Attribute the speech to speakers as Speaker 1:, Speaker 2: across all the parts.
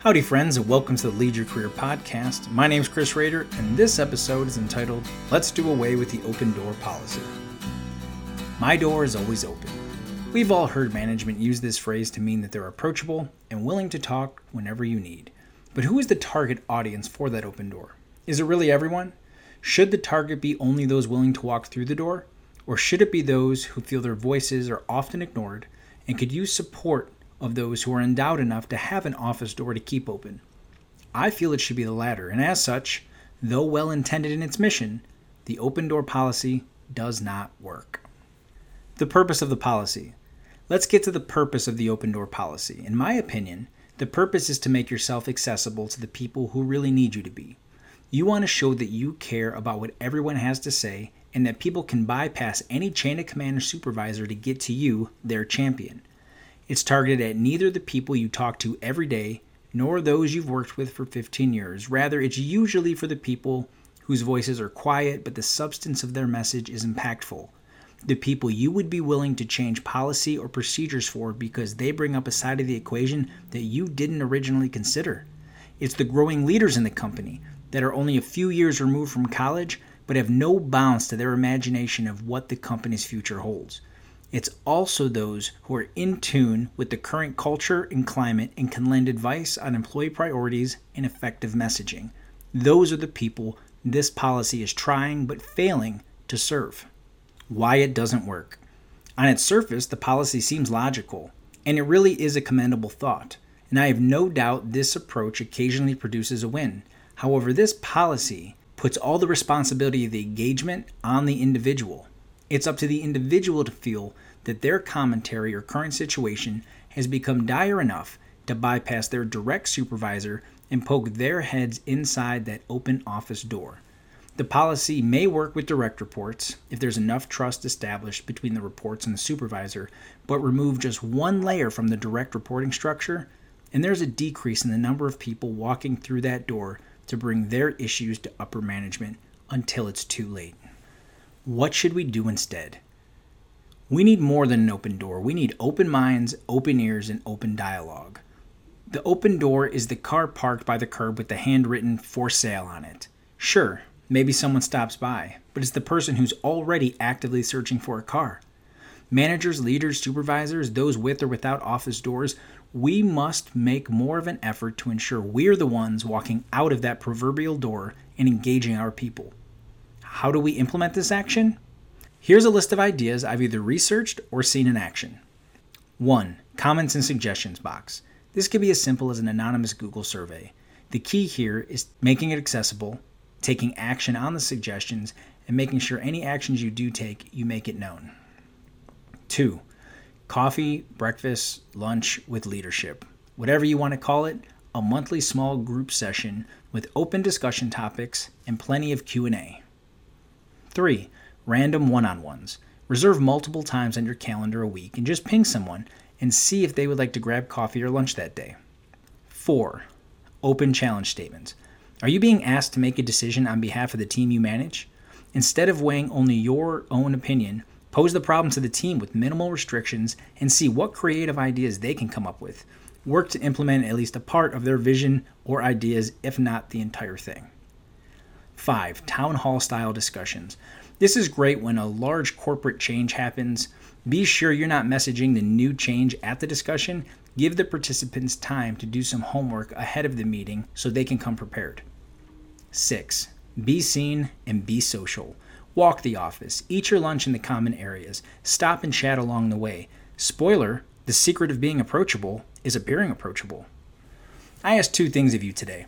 Speaker 1: Howdy, friends, and welcome to the Lead Your Career podcast. My name is Chris Rader, and this episode is entitled Let's Do Away with the Open Door Policy. My door is always open. We've all heard management use this phrase to mean that they're approachable and willing to talk whenever you need. But who is the target audience for that open door? Is it really everyone? Should the target be only those willing to walk through the door? Or should it be those who feel their voices are often ignored and could use support of those who are endowed enough to have an office door to keep open? I feel it should be the latter, and as such, though well intended in its mission, the open door policy does not work. The purpose of the policy. Let's get to the purpose of the open door policy. In my opinion, the purpose is to make yourself accessible to the people who really need you to be. You want to show that you care about what everyone has to say and that people can bypass any chain of command or supervisor to get to you, their champion. It's targeted at neither the people you talk to every day nor those you've worked with for 15 years. Rather, it's usually for the people whose voices are quiet but the substance of their message is impactful. The people you would be willing to change policy or procedures for because they bring up a side of the equation that you didn't originally consider. It's the growing leaders in the company that are only a few years removed from college but have no bounds to their imagination of what the company's future holds. It's also those who are in tune with the current culture and climate and can lend advice on employee priorities and effective messaging. Those are the people this policy is trying but failing to serve. Why it doesn't work. On its surface, the policy seems logical, and it really is a commendable thought, and I have no doubt this approach occasionally produces a win. However, this policy puts all the responsibility of the engagement on the individual. It's up to the individual to feel that their commentary or current situation has become dire enough to bypass their direct supervisor and poke their heads inside that open office door. The policy may work with direct reports if there's enough trust established between the reports and the supervisor, but remove just one layer from the direct reporting structure, and there's a decrease in the number of people walking through that door to bring their issues to upper management until it's too late. What should we do instead? We need more than an open door. We need open minds, open ears, and open dialogue. The open door is the car parked by the curb with the handwritten for sale on it. Sure, maybe someone stops by, but it's the person who's already actively searching for a car. Managers, leaders, supervisors, those with or without office doors, we must make more of an effort to ensure we're the ones walking out of that proverbial door and engaging our people. How do we implement this action? Here's a list of ideas I've either researched or seen in action. 1. Comments and suggestions box. This could be as simple as an anonymous Google survey. The key here is making it accessible, taking action on the suggestions, and making sure any actions you do take, you make it known. 2. Coffee, breakfast, lunch with leadership. Whatever you want to call it, a monthly small group session with open discussion topics and plenty of Q&A. 3. Random one on ones. Reserve multiple times on your calendar a week and just ping someone and see if they would like to grab coffee or lunch that day. 4. Open challenge statements. Are you being asked to make a decision on behalf of the team you manage? Instead of weighing only your own opinion, pose the problem to the team with minimal restrictions and see what creative ideas they can come up with. Work to implement at least a part of their vision or ideas, if not the entire thing. 5. Town hall style discussions. This is great when a large corporate change happens. Be sure you're not messaging the new change at the discussion. Give the participants time to do some homework ahead of the meeting so they can come prepared. 6. Be seen and be social. Walk the office, eat your lunch in the common areas, stop and chat along the way. Spoiler the secret of being approachable is appearing approachable. I asked two things of you today.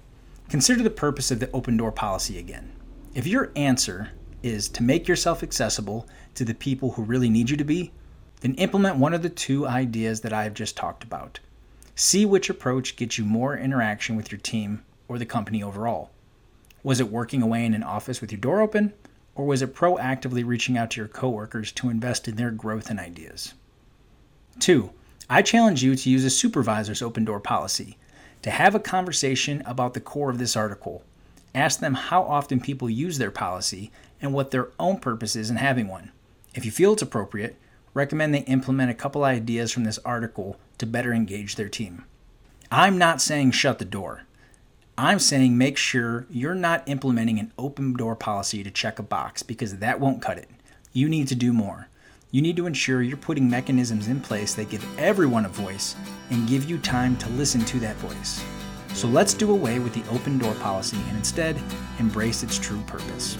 Speaker 1: Consider the purpose of the open door policy again. If your answer is to make yourself accessible to the people who really need you to be, then implement one of the two ideas that I have just talked about. See which approach gets you more interaction with your team or the company overall. Was it working away in an office with your door open, or was it proactively reaching out to your coworkers to invest in their growth and ideas? 2. I challenge you to use a supervisor's open door policy to have a conversation about the core of this article. Ask them how often people use their policy and what their own purpose is in having one. If you feel it's appropriate, recommend they implement a couple ideas from this article to better engage their team. I'm not saying shut the door. I'm saying make sure you're not implementing an open door policy to check a box because that won't cut it. You need to do more. You need to ensure you're putting mechanisms in place that give everyone a voice and give you time to listen to that voice. So let's do away with the open door policy and instead embrace its true purpose.